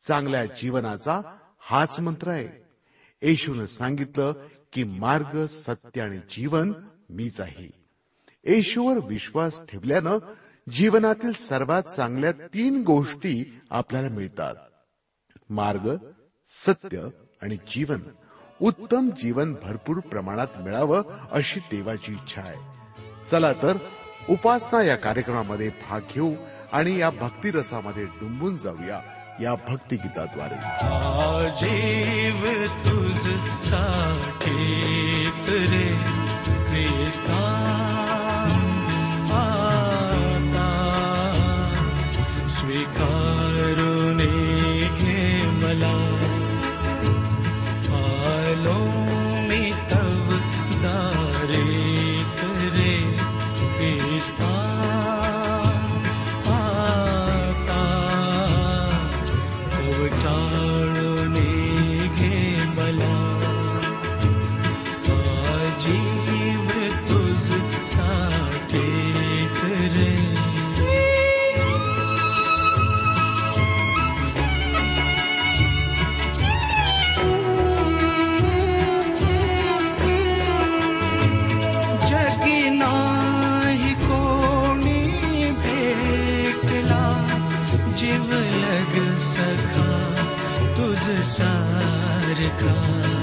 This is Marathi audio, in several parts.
चांगल्या जीवनाचा हाच मंत्र आहे. येशून सांगितलं की मार्ग सत्य आणि जीवन मीच आहे. येशूवर विश्वास ठेवल्यानं जीवनातील सर्वात चांगल्या तीन गोष्टी आपल्याला मिळतात. मार्ग सत्य आणि जीवन. उत्तम जीवन भरपूर प्रमाणात मिळावं अशी देवाची इच्छा आहे. चला तर उपासना या कार्यक्रमामध्ये भाग घेऊ आणि या भक्तिरसामध्ये डुंबून जाऊया. या भक्तिगीताद्वारे. जीव तुझ साठीच रे ख्रिस्ता आता घे तुझ सारखा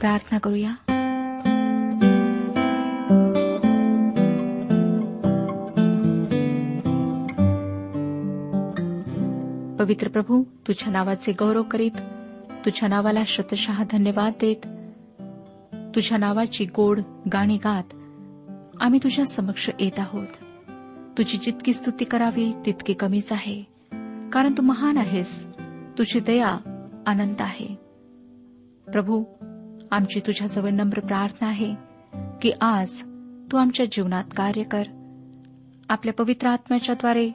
प्रार्थना करूया पवित्र प्रभू तुझ्या नावाचे गौरव करीत तुझ्या नावाला शतशः धन्यवाद देत तुझ्या नावाची गोड गाणी गात आम्ही तुझ्या समक्ष येत आहोत. तुझी जितकी स्तुती करावी तितकी कमीच आहे. कारण तू महान आहेस. तुझी दया अनंत आहे. प्रभू आमची तुझ्याजवळ नम्र प्रार्थना आहे की आज तू आमच्या जीवनात कार्य कर. आपल्या पवित्र आत्म्याच्याद्वारे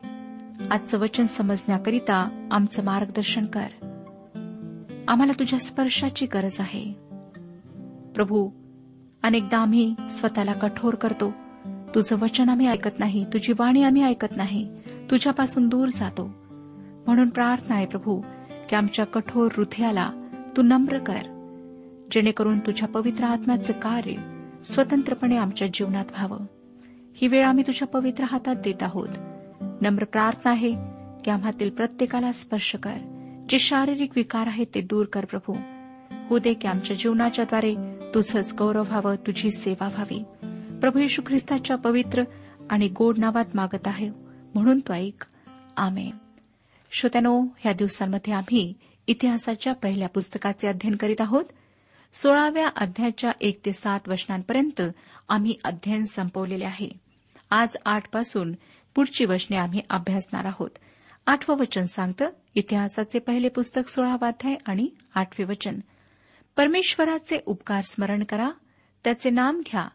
आजचं वचन समजण्याकरिता आमचं मार्गदर्शन कर. आम्हाला तुझ्या स्पर्शाची गरज आहे. प्रभू अनेकदा आम्ही स्वतःला कठोर करतो. तुझं वचन आम्ही ऐकत नाही तुझी वाणी आम्ही ऐकत नाही तुझ्यापासून दूर जातो. म्हणून प्रार्थना आहे प्रभू की आमच्या कठोर हृदयाला तू नम्र कर. जेणेकरून तुझ्या पवित्र आत्म्याचं कार्य स्वतंत्रपणे आमच्या जीवनात व्हावं. ही वेळ आम्ही तुझ्या पवित्र हातात देत आहोत. नम्र प्रार्थना आहे की आम्हातील प्रत्येकाला स्पर्श कर. जे शारीरिक विकार आहेत ते दूर कर प्रभू. हो दे की आमच्या जीवनाच्याद्वारे तुझंच गौरव व्हावं तुझी सेवा व्हावी. प्रभू येशू ख्रिस्ताच्या पवित्र आणि गोड नावात मागत आहे. म्हणून तो ऐक. आमे श्रोत्यानो ह्या दिवसांमध्ये आम्ही इतिहासाच्या पहिल्या पुस्तकाचे अध्ययन करीत आहोत. सोळाव्या अध्यायाच्या एक ते सात वचनांपर्यंत आम्ही अध्ययन संपवलेले आहे. आज आठपासून पुढची वचने आम्ही अभ्यासणार आहोत. आठवं वचन सांगतं इतिहासाचे पहिले पुस्तक सोळावा अध्याय आणि आठवे वचन. परमेश्वराचे उपकार स्मरण करा त्याचे नाम घ्या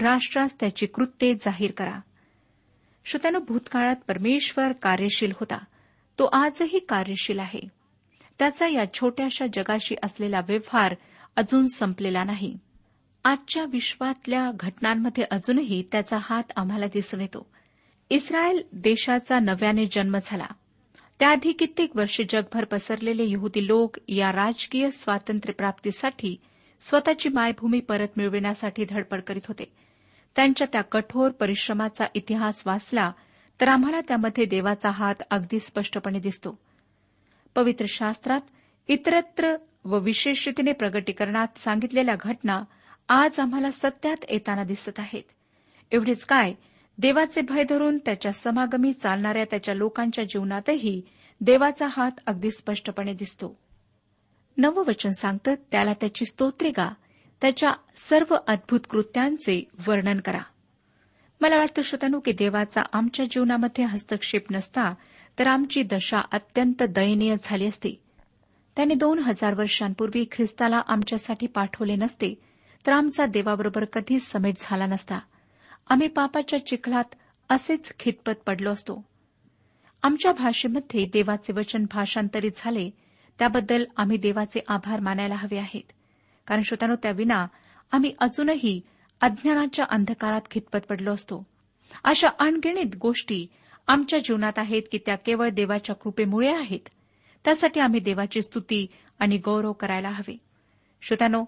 राष्ट्रास त्याची कृत्ये जाहीर करा. श्रोत्यानं भूतकाळात परमेश्वर कार्यशील होता. तो आजही कार्यशील आहे. त्याचा या छोट्याशा जगाशी असलेला व्यवहार अजून संपलेला नाही. आजच्या विश्वातल्या घटनांमध्ये अजूनही त्याचा हात आम्हाला दिसून येतो इस्रायल देशाचा नव्याने जन्म झाला. त्याआधी कित्येक वर्षे जगभर पसरलेले यहुदी लोक या राजकीय स्वातंत्र्य प्राप्तीसाठी स्वतःची मायभूमी परत मिळविण्यासाठी धडपड करीत होते. त्यांच्या त्या कठोर परिश्रमाचा इतिहास वाचला तर आम्हाला त्यामध्ये देवाचा हात अगदी स्पष्टपणे दिसतो. पवित्र शास्त्रात इतरत्र व विशेष रीतीने प्रगटीकरणात सांगितलेल्या घटना आज आम्हाला सत्यात येताना दिसत आहेत. एवढेच काय देवाचे भय धरून त्याच्या समागमी चालणाऱ्या त्याच्या लोकांच्या जीवनातही देवाचा हात अगदी स्पष्टपणे दिसतो. नववचन सांगतं त्याला त्याची स्तोत्रे गा. त्याच्या सर्व अद्भुत कृत्यांचे वर्णन करा. मला वाटतं श्रोत्यानो की देवाचा आमच्या जीवनामध्ये हस्तक्षेप नसता तर आमची दशा अत्यंत दयनीय झाली असती. त्याने दोन हजार वर्षांपूर्वी ख्रिस्ताला आमच्यासाठी पाठवले नसते तर आमचा देवाबरोबर कधीच समेट झाला नसता. आम्ही पापाच्या चिखलात असेच खितपत पडलो असतो. आमच्या भाषेमध्ये देवाचे वचन भाषांतरित झाले त्याबद्दल आम्ही देवाचे आभार मानायला हवे आहेत. कारण श्रोत्यानो त्याविना आम्ही अजूनही अज्ञानाच्या अंधकारात खितपत पडलो असतो. अशा अणगिणित गोष्टी आमच्या जीवनात आहेत की त्या केवळ देवाच्या कृपेमुळे आहेत. त्यासाठी आम्ही देवाची स्तुती आणि गौरव करायला हवे. श्रोत्यानो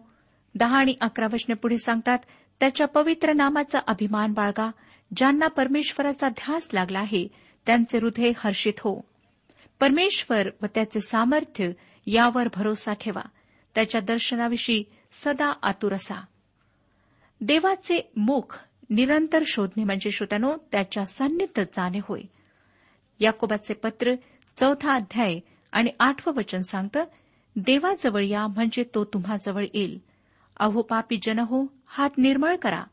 दहा आणि अकरा वचने पुढे सांगतात त्याच्या पवित्र नामाचा अभिमान बाळगा ज्यांना परमेश्वराचा ध्यास लागला आहे त्यांचे हृदय हर्षित हो. परमेश्वर व त्याचे सामर्थ्य यावर भरोसा ठेवा. त्याच्या दर्शनाविषयी सदा आतुर असा. देवाचे मुख निरंतर शोधणे म्हणजे श्रोत्यानो त्याच्या सन्निध जाणे होय. याकोबाचे पत्र चौथा अध्याय आणि आठवं वचन सांगतं देवाजवळ या म्हणजे तो तुम्हाजवळ येईल. अहो पापी जन हो हात निर्मळ करा.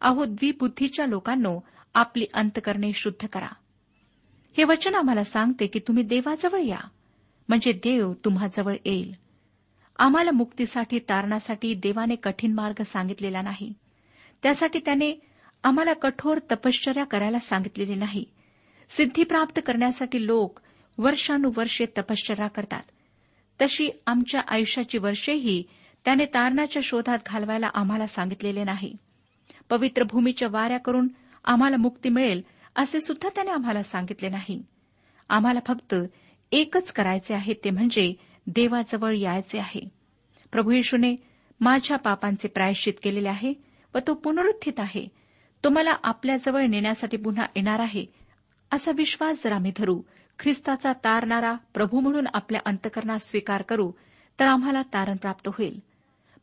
अहो द्विबुद्धीच्या लोकांनो आपली अंतकरणे शुद्ध करा. हे वचन आम्हाला सांगते की तुम्ही देवाजवळ या. म्हणजे देव तुम्हाजवळ येईल. आम्हाला मुक्तीसाठी तारणासाठी देवाने कठीण मार्ग सांगितलेला नाही. त्यासाठी त्याने आम्हाला कठोर तपश्चर्या करायला सांगितलेली नाही. सिद्धी प्राप्त करण्यासाठी लोक वर्षानुवर्षे तपश्चर्या करतात. तशी आमच्या आयुष्याची वर्षेही त्याने तारणाच्या शोधात घालवायला आम्हाला सांगितलेले नाही. पवित्र भूमीच्या वाऱ्या करून आम्हाला मुक्ती मिळेल असे सुद्धा त्याने आम्हाला सांगितले नाही. आम्हाला फक्त एकच करायचे आहे ते म्हणजे देवाजवळ यायचे आहे. प्रभू येशूने माझ्या पापांचे प्रायश्चित केलेले आहे व तो पुनरुत्थित आहे. तो मला आपल्याजवळ नेण्यासाठी पुन्हा येणार आहे असा विश्वास जर आम्ही धरू ख्रिस्ताचा तारणारा प्रभू म्हणून आपल्या अंतकरणात स्वीकार करू तर आम्हाला तारण प्राप्त होईल.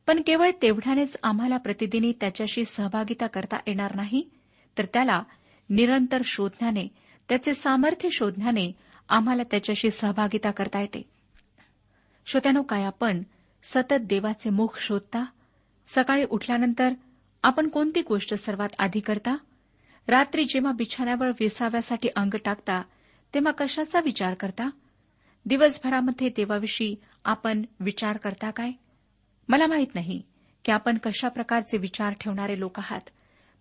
पण केवळ तेवढ्यानेच आम्हाला प्रतिदिनी त्याच्याशी सहभागिता करता येणार नाही तर त्याला निरंतर शोधण्याने त्याचे सामर्थ्य शोधण्याने आम्हाला त्याच्याशी सहभागिता करता येते. श्रोत्यानो काय आपण सतत देवाचे मुख शोधता? सकाळी उठल्यानंतर आपण कोणती गोष्ट सर्वात आधी करता? रात्री जेव्हा बिछाण्यावर विसाव्यासाठी अंग टाकता तेव्हा कशाचा विचार करता? दिवसभरामध्ये देवाविषयी आपण विचार करता काय? मला माहीत नाही की आपण कशा प्रकारचे विचार ठेवणारे लोक आहात.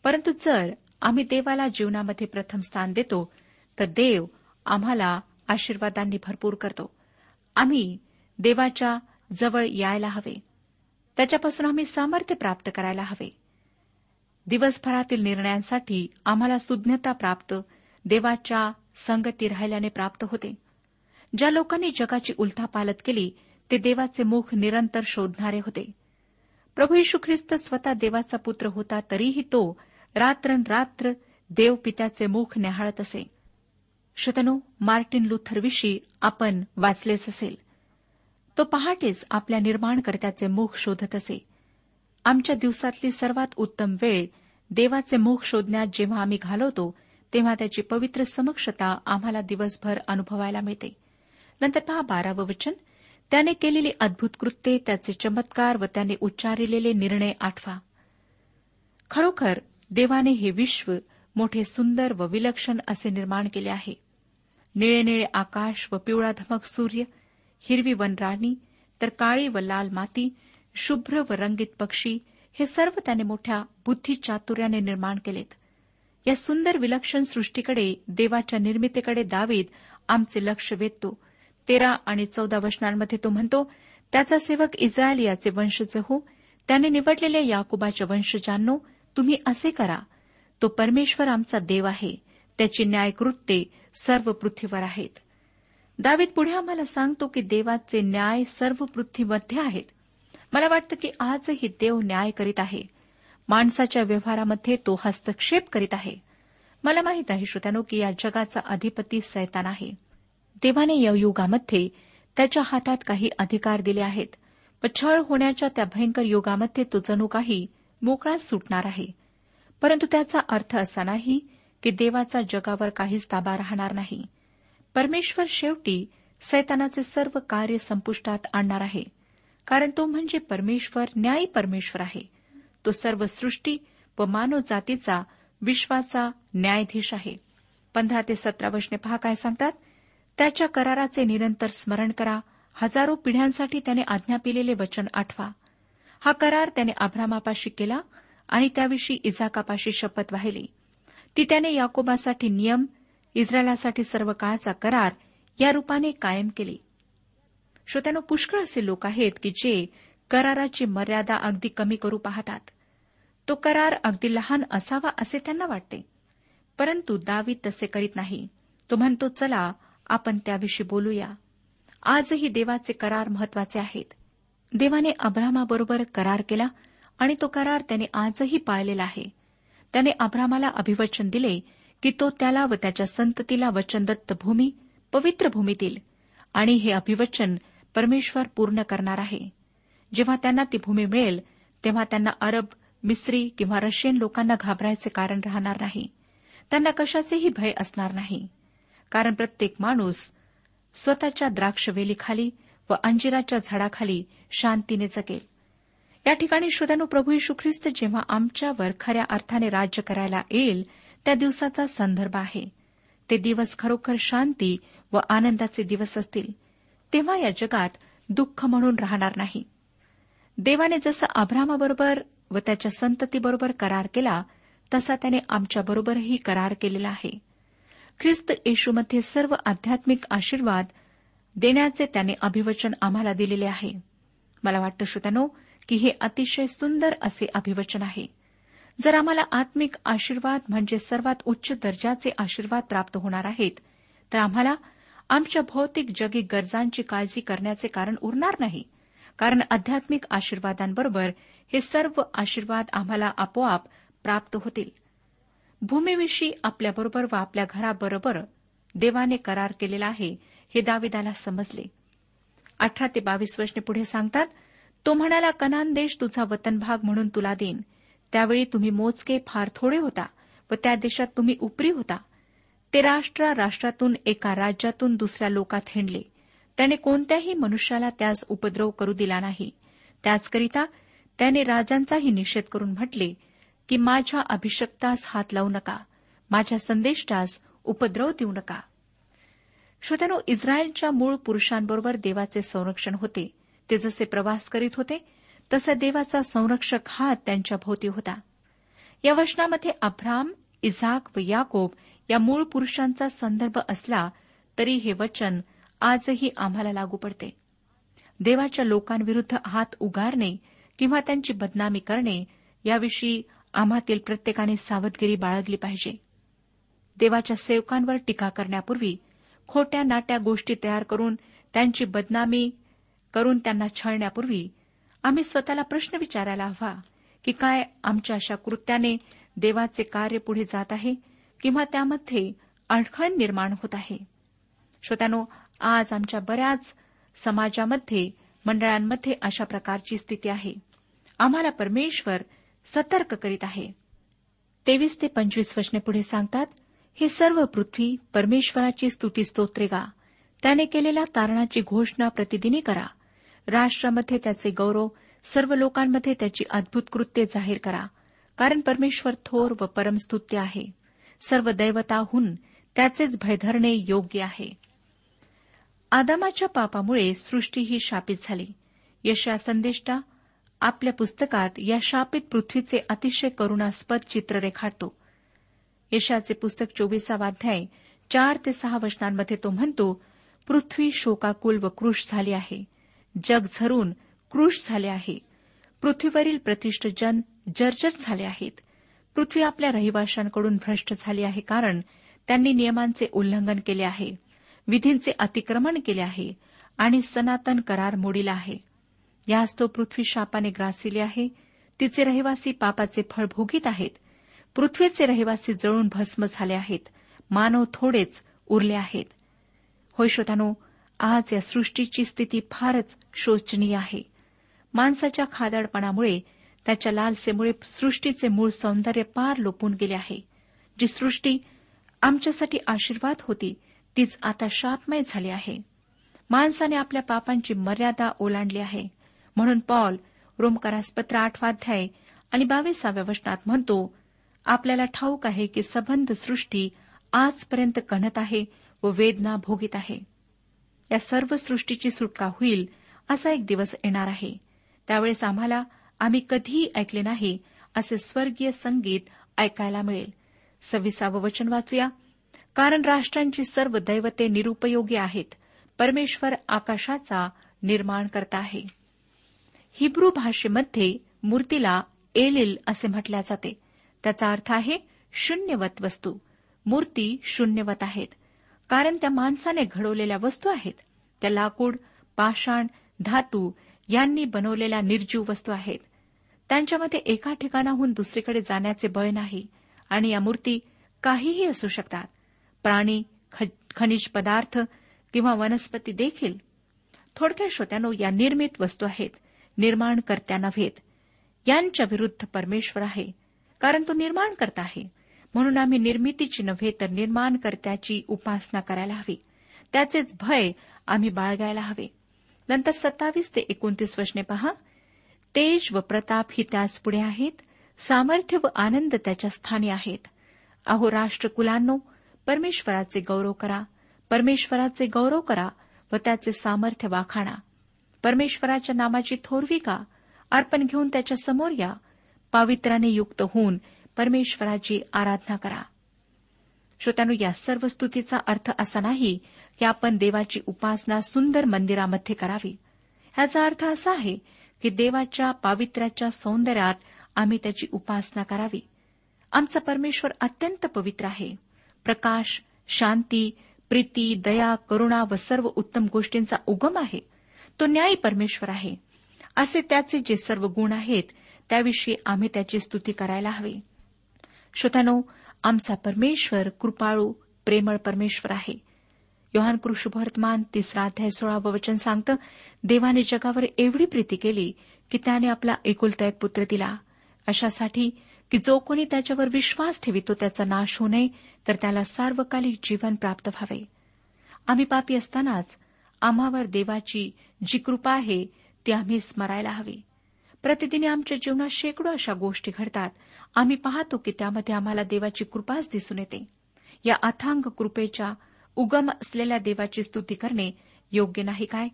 परंतु जर आम्ही देवाला जीवनामध्ये प्रथम स्थान देतो तर देव आम्हाला आशीर्वादांनी भरपूर करतो. आम्ही देवाच्या जवळ यायला हवे. त्याच्यापासून आम्ही सामर्थ्य प्राप्त करायला हवे. दिवसभरातील निर्णयांसाठी आम्हाला सुज्ञता प्राप्त देवाच्या संगती राहिल्याने प्राप्त होते. ज्या लोकांनी जगाची उलथापालत केली ते देवाचे मुख निरंतर शोधणारे होते. प्रभू यशू ख्रिस्त स्वतः देवाचा पुत्र होता तरीही तो रात्रनरात्र देव पित्याचे मुख न्याहाळत असे. श्रोतनो मार्टिन लुथरविषयी आपण वाचलेच असेल. तो पहाटेच आपल्या निर्माणकर्त्याचे मुख शोधत असे. आमच्या दिवसातली सर्वात उत्तम वेळ देवाचे मुख शोधण्यात जेव्हा आम्ही घालवतो तेव्हा त्याची पवित्र समक्षता आम्हाला दिवसभर अनुभवायला मिळते. नंतर पहा बारावं वचन. त्याने केलेली अद्भुत कृत्ये त्याचे चमत्कार व त्याने उच्चारिलेले निर्णय आठवा. खरोखर देवाने हे विश्व मोठे सुंदर व विलक्षण असे निर्माण केले आहे. निळे निळे आकाश व पिवळा धमक सूर्य हिरवी वनराणी तर काळी व लाल माती शुभ्र व रंगीत पक्षी हे सर्व त्याने मोठ्या बुद्धिचातुर्याने निर्माण केलेत. या सुंदर विलक्षण सृष्टीकडे देवाच्या निर्मितीकडे दावीत आमचे लक्ष वेधतो. तेरा आणि चौदा वचनांमध्ये तो म्हणतो त्याचा सेवक इस्रायल याचे वंशज हो त्याने निवडलेल्या याकुबाच्या वंशजांनो तुम्ही असे करा तो परमेश्वर आमचा देव आहे त्याची न्यायकृत्ये सर्व पृथ्वीवर आहेत. दावीत पुढे आम्हाला सांगतो की देवाचे न्याय सर्व पृथ्वीमध्ये आहेत. मला वाटतं की आजही देव न्याय करीत आहे. माणसाच्या व्यवहारामध्ये तो हस्तक्षेप करीत आहे. मला माहीत आहे श्रोत्यानो की या जगाचा अधिपती सैतान आहे. देवाने या युगामध्ये त्याच्या हातात काही अधिकार दिले आहेत. व छळ होण्याच्या त्या भयंकर युगामध्ये तो जणू काही मोकळाच सुटणार आहे. परंतु त्याचा अर्थ असा नाही की देवाचा जगावर काहीच ताबा राहणार नाही. परमेश्वर शेवटी सैतानाचे सर्व कार्य संपुष्टात आणणार आहे. कारण तो म्हणजे परमेश्वर न्यायी परमेश्वर आहे. तो सर्व सृष्टी व मानव जातीचा विश्वाचा न्यायाधीश आहे. पंधरा ते सतरा वचने पहा काय सांगतात? त्याच्या कराराचे निरंतर स्मरण करा. हजारो पिढ्यांसाठी त्याने आज्ञा पिलेले वचन आठवा. हा करार त्याने अभ्रामापाशी केला आणि त्याविषयी इजाकापाशी शपथ वाहिली. ती त्याने याकोबासाठी नियम इस्रायलासाठी सर्व काळाचा करार या रूपाने कायम केली. श्रोत्यानो पुष्कळ असे लोक आहेत की जे कराराची मर्यादा अगदी कमी करू पाहतात. तो करार अगदी लहान असावा असे त्यांना वाटते. परंतु दावी तसे करीत नाही. तो म्हणतो चला आपण त्याविषयी बोलूया. आजही देवाचे करार महत्त्वाचे आहेत. देवाने अब्रामाबरोबर करार केला आणि तो करार त्याने आजही पाळलेला आहे. त्याने अब्रामाला अभिवचन दिले की तो त्याला व त्याच्या संततीला वचनदत्त भूमी पवित्र भूमी देईल आणि हे अभिवचन परमेश्वर पूर्ण करणार आहे. जेव्हा त्यांना ती भूमी मिळेल तेव्हा त्यांना अरब मिस्री किंवा रशियन लोकांना घाबरायचे कारण राहणार नाही. त्यांना कशाचेही भय असणार नाही. कारण प्रत्येक माणूस स्वतःच्या द्राक्षवेलीखाली व अंजिराच्या झाडाखाली शांतीने जगेल. या ठिकाणी श्रोत्यानो प्रभू यशू ख्रिस्त जेव्हा आमच्यावर खऱ्या अर्थाने राज्य करायला येईल त्या दिवसाचा संदर्भ आहे. ते दिवस खरोखर शांती व आनंदाचे दिवस असतील. तेव्हा या जगात दुःख म्हणून राहणार नाही. देवाने जसं अभ्रामाबरोबर व त्याच्या संततीबरोबर करार केला तसा त्याने आमच्याबरोबरही करार केलेला आहे. ख्रिस्त येशूमध्ये सर्व आध्यात्मिक आशीर्वाद देण्याचे त्याने अभिवचन आम्हाला दिलेले आहे. मला वाटतं श्रोत्यानो की हे अतिशय सुंदर असे अभिवचन आहे. जर आम्हाला आत्मिक आशीर्वाद म्हणजे सर्वात उच्च दर्जाचे आशीर्वाद प्राप्त होणार आहेत तर आम्हाला आमच्या भौतिक जगी गरजांची काळजी करण्याचे कारण उरणार नाही कारण आध्यात्मिक आशीर्वादांबरोबर हे सर्व आशीर्वाद आम्हाला आपोआप प्राप्त होतील. भूमीविषयी आपल्याबरोबर व आपल्या घराबरोबर देवाने करार केलेला आहे हे दाविदाला समजले. अठरा ते बावीस वर्षने पुढे सांगतात तो म्हणाला कनान देश तुझा वतनभाग म्हणून तुला देईन. त्यावेळी तुम्ही मोजके फार थोडे होता व त्या देशात तुम्ही उपरी होता. ते राष्ट्र राष्ट्रातून एका राज्यातून दुसऱ्या लोकात हिंडले. त्याने कोणत्याही मनुष्याला त्यास उपद्रव करू दिला नाही. त्याचकरिता त्याने राजांचाही निषेध करून म्हटले की माझ्या अभिषक्तास हात लावू नका. माझ्या संदेष्टास उपद्रव देऊ नका. श्रोत्यानो इस्रायलच्या मूळ पुरुषांबरोबर देवाचे संरक्षण होते. ते जसे प्रवास करीत होते तसा देवाचा संरक्षक हात त्यांच्या भोवती होता. या वचनामध्ये अब्राम इझाक व याकोब या मूळ पुरुषांचा संदर्भ असला तरी हे वचन आजही आम्हाला लागू पडते. देवाच्या लोकांविरुद्ध हात उगारणे किंवा त्यांची बदनामी करणे याविषयी आम्हातील प्रत्येकाने सावधगिरी बाळगली पाहिजे. देवाच्या सेवकांवर टीका करण्यापूर्वी खोट्या नाट्या गोष्टी तयार करून त्यांची बदनामी करून त्यांना छळण्यापूर्वी आम्ही स्वतःला प्रश्न विचारायला हवा की काय आमच्या अशा कृत्याने देवाचे कार्य पुढे जात आहे किंवा त्यामध्ये अडखळ निर्माण होत आहे? श्रोत्यानो आज आमच्या बऱ्याच समाजामध्ये मंडळांमध्ये अशा प्रकारची स्थिती आहे. आम्हाला परमेश्वर सतर्क करीत आहे. तेवीस ते पंचवीस वचने पुढे सांगतात हे सर्व पृथ्वी परमेश्वराची स्तुती स्तोत्रे गा. त्याने केलेल्या तारणाची घोषणा प्रतिदिनी करा. राष्ट्रामध्ये त्याचे गौरव सर्व लोकांमध्ये त्याची अद्भुत कृत्ये जाहीर करा. कारण परमेश्वर थोर व परमस्तुत्य आहे. सर्व दैवताहून त्याचेच भय धरणे योग्य आहे. आदामाच्या पापामुळे सृष्टी ही शापित झाली. यशा संदेष्टा आपल्या पुस्तकात या शापित पृथ्वीचे अतिशय करुणास्पद चित्र रेखाटतो. यशाचे पुस्तक चोवीसावा अध्याय चार ते सहा वचनांमध्ये तो म्हणतो पृथ्वी शोकाकुल व कृश झाली आहे. जग झरून कृश झाले आहे. पृथ्वीवरील प्रतिष्ठ जन जर्जर झाले आहेत. पृथ्वी आपल्या रहिवाशांकडून भ्रष्ट झाली आहे कारण त्यांनी नियमांचे उल्लंघन केले आहे विधींचे अतिक्रमण केले आहे आणि सनातन करार मोडीला आहे. यास तो पृथ्वी शापाने ग्रासिली आहे. तिचे रहिवासी पापाचे फळ भोगीत आहेत. पृथ्वीचे रहिवासी जळून भस्म झाले आहेत. मानव थोडेच उरले आहेत. होय श्रोतानो आज या सृष्टीची स्थिती फारच शोचनीय आहे. माणसाच्या खादाडपणामुळे त्याच्या लालसेमुळे सृष्टीचे मूळ सौंदर्य पार लोपून गेले आहे. जी सृष्टी आमच्यासाठी आशीर्वाद होती तीच आता शापमय झाली आहे. माणसाने आपल्या पापांची मर्यादा ओलांडली आहे. म्हणून पॉल रोमकारासपत्र आठवाध्याय आणि बावीसाव्या वचनात म्हणतो आपल्याला ठाऊक आहे की सबंध सृष्टी आजपर्यंत कणत आहे व वेदना भोगीत आहे. या सर्व सृष्टीची सुटका होईल असा एक दिवस येणार आहे. त्यावेळेस आम्हाला आम्ही कधीही ऐकले नाही असे स्वर्गीय संगीत ऐकायला मिळेल. सव्वीसावं वचन वाचूया. कारण राष्ट्रांची सर्व दैवते निरुपयोगी आहेत. परमेश्वर आकाशाचा निर्माण करता आहे. हिब्रू भाषेमध्ये मूर्तीला एलिल असे म्हटल्या जाते. त्याचा अर्थ आहे शून्यवत वस्तू. मूर्ती शून्यवत आहेत. कारण त्या माणसाने घडवलेल्या वस्तू आहेत. त्या लाकूड पाषाण धातू यांनी बनवलेल्या निर्जीव वस्तू आहेत. त्यांच्यामध्ये एका ठिकाणाहून दुसरीकडे जाण्याचे बळ नाही आणि या मूर्ती काहीही असू शकतात. प्राणी खनिज पदार्थ किंवा वनस्पती देखील. थोडक्या श्रोत्यानो या निर्मित वस्तू आहेत. निर्माणकर्त्या नव्हेत यांच्या विरुद्ध परमेश्वर आहे कारण तो निर्माण करता आहे. म्हणून आम्ही निर्मितीची नव्हे तर निर्माणकर्त्याची उपासना करायला हवी. त्याचेच भय आम्ही बाळगायला हवे. नंतर सत्तावीस ते एकोणतीस वचने पहा. तेज व प्रताप ही त्याच पुढे आहेत. सामर्थ्य व आनंद त्याच्या स्थानी आहेत. अहो राष्ट्रकुलांनो परमेश्वराचे गौरव करा. परमेश्वराचे गौरव करा व त्याचे सामर्थ्य वाखाणा. परमेश्वराच्या नामाची थोरवी का? अर्पण घेऊन त्याच्यासमोर या. पावित्राने युक्त होऊन परमेश्वराची आराधना करा. श्रोत्यानो या सर्व स्तुतीचा अर्थ असा नाही की आपण देवाची उपासना सुंदर मंदिरामध्ये करावी. ह्याचा अर्थ असा आहे की देवाच्या पावित्र्याच्या सौंदर्यात आम्ही त्याची उपासना करावी. आमचा परमेश्वर अत्यंत पवित्र आहे. प्रकाश शांती प्रीती दया करुणा व सर्व उत्तम गोष्टींचा उगम आहे. तो न्यायी परमेश्वर आहे. असे त्याचे जे सर्व गुण आहेत त्याविषयी आम्ही त्याची स्तुती करायला हवी. श्रोत्यानो आमचा परमेश्वर कृपाळू प्रेमळ परमेश्वर आहे. योहान कृष्णभवर्तमान तिसरा अध्याय सोळावं वचन सांगतं देवाने जगावर एवढी प्रीती केली की त्याने आपला एकुलता एक पुत्र दिला. अशासाठी की जो कोणी त्याच्यावर विश्वास ठेवितो त्याचा नाश होऊ नये तर त्याला सार्वकालिक जीवन प्राप्त व्हावे. आम्ही पापी असतानाच आम्हावर देवाची जी कृपा आहे ती आम्ही स्मरायला हवी. प्रतिदिनी आमच्या जीवनात शेकडो अशा गोष्टी घडतात. आम्ही पाहतो की त्यामध्ये आम्हाला देवाची कृपाच दिसून येते. या अथांग कृपेच्या उगम असलेल्या देवाची स्तुती करणे योग्य नाही काय?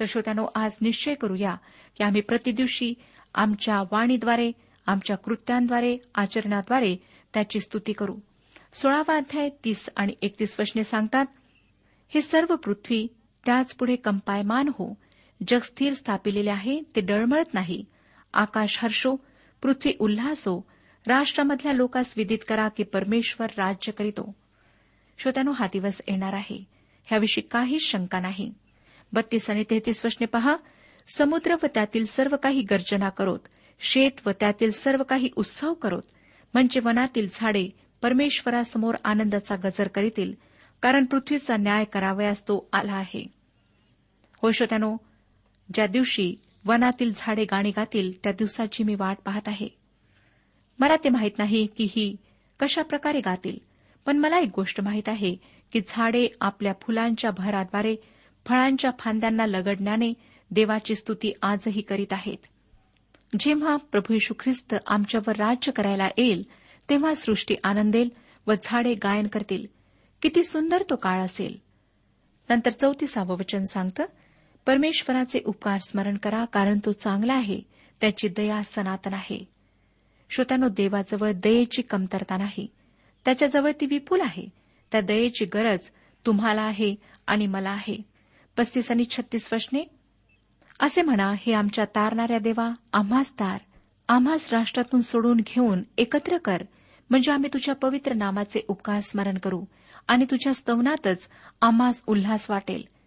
तर श्रोत्यानो आज निश्चय करूया की आम्ही प्रतिदिवशी आमच्या वाणीद्वारे आमच्या कृत्यांद्वारे आचरणाद्वारे त्याची स्तुती करू. सोळावा अध्याय तीस आणि एकतीस वचने सांगतात हे सर्व पृथ्वी त्याच पुढे कंपायमान हो जग स्थिर स्थापिलेले आहे ते डळमळत नाही. आकाश हर्षो पृथ्वी उल्हासो राष्ट्रामधल्या लोकास विदित करा की परमेश्वर राज्य करीतो. श्रोत्यानो हा दिवस येणार आहे. ह्याविषयी काहीच शंका नाही. बत्तीस आणि तेहतीस वचने पहा. समुद्र व त्यातील सर्व काही गर्जना करोत. शेत व त्यातील सर्व काही उत्सव करोत. म्हणजे वनातील झाडे परमेश्वरासमोर आनंदाचा गजर करीतील. कारण पृथ्वीचा न्याय करावयास तो आला आहे. हो श्रोत्यानो ज्या दिवशी वनातील झाडे गाणी गातील त्या दिवसाची मी वाट पाहत आहे. मला ते माहीत नाही की ही कशा प्रकारे गातील पण मला एक गोष्ट माहीत आहे की झाडे आपल्या फुलांच्या भराद्वारे फळांच्या फांद्यांना लगडण्याने देवाची स्तुती आजही करीत आहेत. जेव्हा प्रभू यशू ख्रिस्त आमच्यावर राज्य करायला येईल तेव्हा सृष्टी आनंदेल व झाडे गायन करतील. किती सुंदर तो काळ असेल. नंतर चौतीसावं वचन सांगतं परमेश्वराचे उपकार स्मरण करा कारण तो चांगला आहे त्याची दया सनातन आहे. श्रोत्यानो देवाजवळ दयेची कमतरता नाही. त्याच्याजवळ ती विपुल आहे. त्या दयेची गरज तुम्हाला आहे आणि मला आहे. पस्तीस आणि छत्तीस वचने? असे म्हणा हे आमच्या तारणाऱ्या देवा आम्हास तार आम्हास राष्ट्रातून सोडून घेऊन एकत्र कर म्हणजे आम्ही तुझ्या पवित्र नामाचे उपकार स्मरण करू आणि तुझ्या स्तवनातच आम्हास उल्हास वाटेल.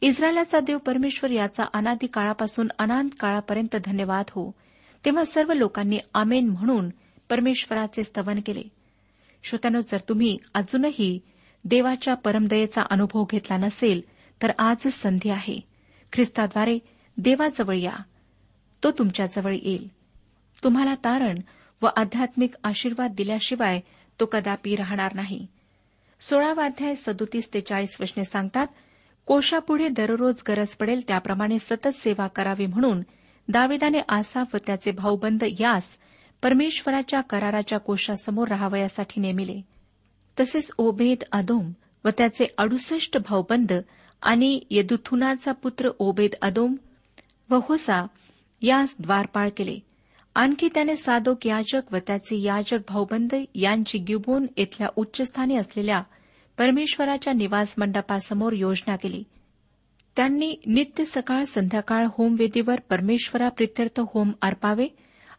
इस्रायलाचा देव परमेश्वर याचा अनादी काळापासून अनांत काळापर्यंत धन्यवाद हो. तेव्हा सर्व लोकांनी आमेन म्हणून परमेश्वराचे स्तवन केले. श्रोत्यानो जर तुम्ही अजूनही देवाच्या परमदयेचा अनुभव घेतला नसेल तर आज संधी आहे. ख्रिस्ताद्वारे देवाजवळ या. तो तुमच्याजवळ येईल. तुम्हाला तारण व आध्यात्मिक आशीर्वाद दिल्याशिवाय तो कदापि राहणार नाही. सोळावा अध्याय सदोतीस ते चाळीस वचने सांगतात कोशापुढे दररोज गरज पडेल त्याप्रमाणे सतत सेवा करावी म्हणून दाविदाने आसाफ व त्याचे भाऊबंद यास परमेश्वराच्या कराराच्या कोशासमोर राहावयासाठी नेमिले. तसेच ओबेद अदोम व त्याचे अडुसष्ट भाऊबंद आणि यदुथुनाचा पुत्र ओबेद अदोम व होसा यास द्वारपाळ केले. आणखी त्याने सादोक याजक व त्याचे याजक भाऊबंद यांची गिबोन इथल्या उच्चस्थानी असलेल्या परमेश्वराच्या निवास मंडपासमोर योजना केली. त्यांनी नित्य सकाळ संध्याकाळ होमवेदीवर परमेश्वरा प्रित्यर्थ होम अर्पावे.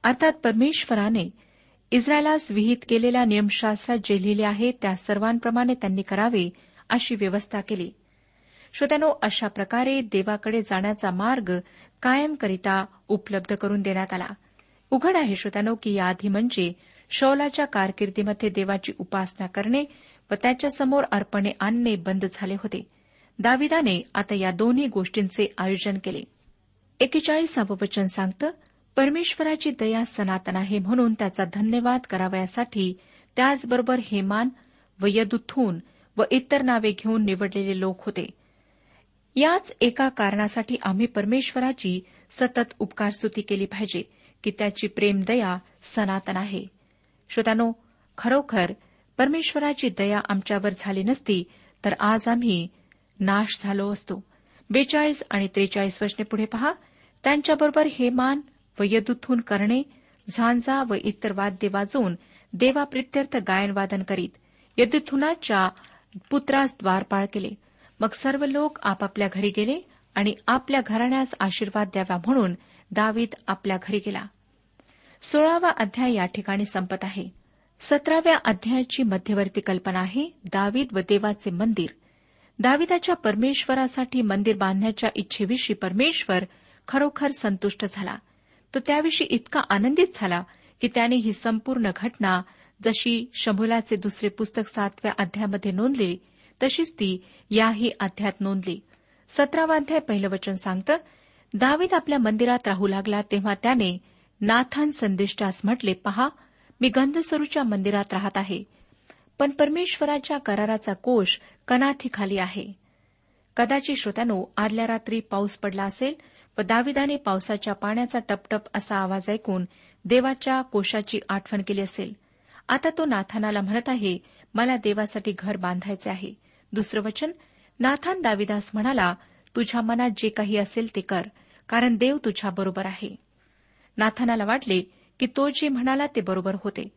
अर्थात परमेश्वराने इस्रायलास विहित केलेल्या नियमशास्त्रात जे लिहिले आहे त्या सर्वांप्रमाणे त्यांनी करावे अशी व्यवस्था केली. श्रोत्यानो अशा प्रकारे देवाकडे जाण्याचा मार्ग कायमकरिता उपलब्ध करून देण्यात आला. उघड आहे श्रोत्यानो की याआधी म्हणजे शौलाच्या कारकिर्दीमध्ये देवाची उपासना करणे व त्याच्यासमोर अर्पणे आणणे बंद झाले होते. दाविदाने आता या दोन्ही गोष्टींचे आयोजन केले. एकेचाळीसावं वचन सांगतं परमेश्वराची दया सनातन आहे म्हणून त्याचा धन्यवाद करावयासाठी त्याचबरोबर हेमान व यदुथून व इतर नावे घेऊन निवडलेले लोक होते. याच एका कारणासाठी आम्ही परमेश्वराची सतत उपकारस्तुती केली पाहिजे की त्याची प्रेमदया सनातन आहे. श्रोत्यानो खरोखर परमेश्वराची दया आमच्यावर झाली नसती तर आज आम्ही नाश झालो असतो. बेचाळीस आणि त्रेचाळीस वर्षने पुढे पहा. त्यांच्याबरोबर हेमान व यदुथून करणे झांजा व इतर वाद्य वाजवून देवाप्रित्यर्थ गायनवादन करीत यदुथुनाच्या पुत्रास द्वारपाळ केले. मग सर्व लोक आपापल्या घरी गेले आणि आपल्या घराण्यास आशीर्वाद द्यावा म्हणून दावीद आपल्या घरी गेला. सोळावा अध्याय या ठिकाणी संपत आहे. सतराव्या अध्यायाची मध्यवर्ती कल्पना आहे दावीद व देवाचे मंदिर. दाविदाच्या परमेश्वरासाठी मंदिर बांधण्याच्या इच्छेविषयी परमेश्वर खरोखर संतुष्ट झाला. तो त्याविषयी इतका आनंदित झाला की त्याने ही संपूर्ण घटना जशी शंभुलाचे दुसरे पुस्तक सातव्या अध्यायामध्ये नोंदली तशीच ती याही अध्यात नोंदली. सतरावा अध्याय पहिलं वचन सांगतं दावीद आपल्या मंदिरात राहू लागला तेव्हा त्याने नाथान संदिष्टास म्हटले पहा मी गंधसरूच्या मंदिरात राहत आहे. पण परमेश्वराच्या कराराचा कोश कनाथीखाली आहे. कदाचित श्रोत्यानो आदल्या रात्री पाऊस पडला असेल व दाविदाने पावसाच्या पाण्याचा टपटप असा आवाज ऐकून देवाच्या कोशाची आठवण केली असेल. आता तो नाथानाला म्हणत आहे मला देवासाठी घर बांधायचे आहे. दुसरं वचन नाथान दाविदास म्हणाला तुझ्या मनात जे काही असेल ते कर कारण देव तुझ्याबरोबर आहे. नाथानाला वाटले की तो जे म्हणाला ते बरोबर होते.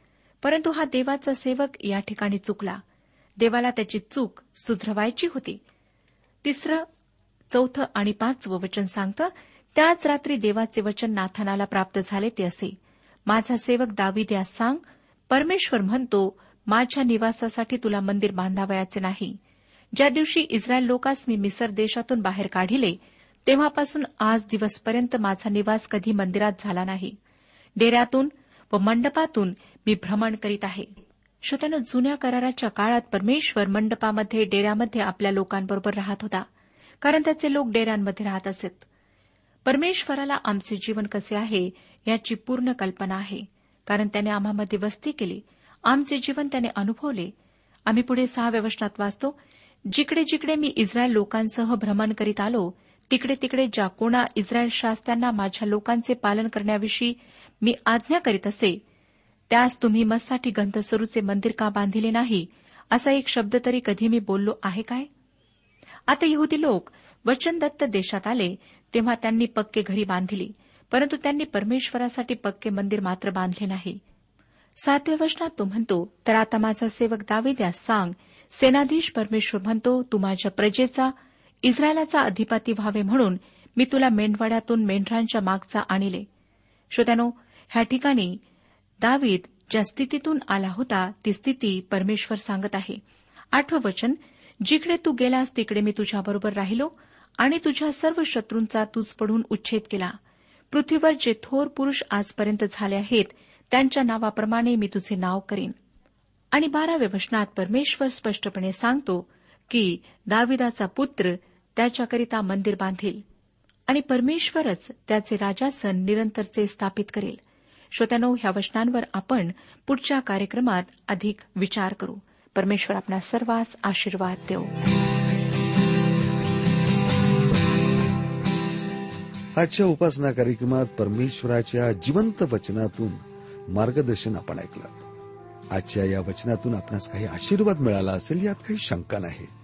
परंतु हा देवाचा सेवक या ठिकाणी चुकला. देवाला त्याची चूक सुधरवायची होती. तिसरं चौथं आणि पाचवं वचन सांगतं त्याच रात्री देवाचे वचन नाथानाला प्राप्त झाले ते असे. माझा सेवक दावी यास सांग परमेश्वर म्हणतो माझ्या निवासासाठी तुला मंदिर बांधावयाचे नाही. ज्या दिवशी इस्रायल लोकास मी मिसर देशातून बाहेर काढिले तेव्हापासून आज दिवसपर्यंत माझा निवास कधी मंदिरात झाला नाही. डेऱ्यातून व मंडपातून मी भ्रमण करीत आहे. श्रोत्यानं जुन्या कराराच्या काळात परमेश्वर मंडपामध्ये डेऱ्यामध्ये आपल्या लोकांबरोबर राहत होता. कारण त्याचे लोक डेऱ्यांमध्ये राहत असत. परमेश्वराला आमचे जीवन कसे आहे याची पूर्ण कल्पना आहे. कारण त्याने आम्हामध्ये वस्ती केली आमचे जीवन त्याने अनुभवले. आम्ही पुढे सहा व्यवस्नात वाचतो जिकडे जिकडे मी इस्रायल लोकांसह भ्रमण करीत आलो तिकडे तिकडे ज्या कोणा इस्रायल शास्त्यांना माझ्या लोकांचे पालन करण्याविषयी मी आज्ञा करीत असे. त्यास तुम्ही मस्साठी गंधसरूचे मंदिर का बांधिले नाही? असा एक शब्द तरी कधी मी बोललो आहे काय? आता यहुदी लोक वचनदत्त देशात आले तेव्हा त्यांनी पक्के घरी बांधली परंतु त्यांनी परमेश्वरासाठी पक्के मंदिर मात्र बांधले नाही. सातव्या वचनात तो म्हणतो तर आता माझा सेवक दावीद सांग सेनाधीश परमेश्वर म्हणतो तू माझ्या प्रजेचा इस्रायलाचा अधिपती व्हावे म्हणून मी तुला मेंढवाड्यातून मेंढरांच्या मागचा आणले. श्रोत्यानो ह्या ठिकाणी दावीद ज्या स्थितीतून आला होता ती स्थिती परमेश्वर सांगत आहे. आठवं वचन जिकडे तू गेलास तिकडे मी तुझ्याबरोबर राहिलो आणि तुझ्या सर्व शत्रूंचा तूच पडून उच्छेद केला. पृथ्वीवर जे थोर पुरुष आजपर्यंत झाले आहेत त्यांच्या नावाप्रमाणे मी तुझे नाव करीन. आणि बाराव्या वचनात परमेश्वर स्पष्टपणे सांगतो की दाविदाचा पुत्र त्याच्याकरिता मंदिर बांधील. आणि परमेश्वरच त्याचे राजासन निरंतरचे स्थापित करेल. श्रोत्यानो ह्या वचनांवर आपण पुढच्या कार्यक्रमात अधिक विचार करू. परमेश्वर आपला सर्वांस आशीर्वाद देऊ आजच्या उपासना कार्यक्रमात परमेश्वराच्या जिवंत वचनातून मार्गदर्शन आपण ऐकलं. आजच्या या वचनातून आपणास काही आशीर्वाद मिळाला असेल यात काही शंका नाही.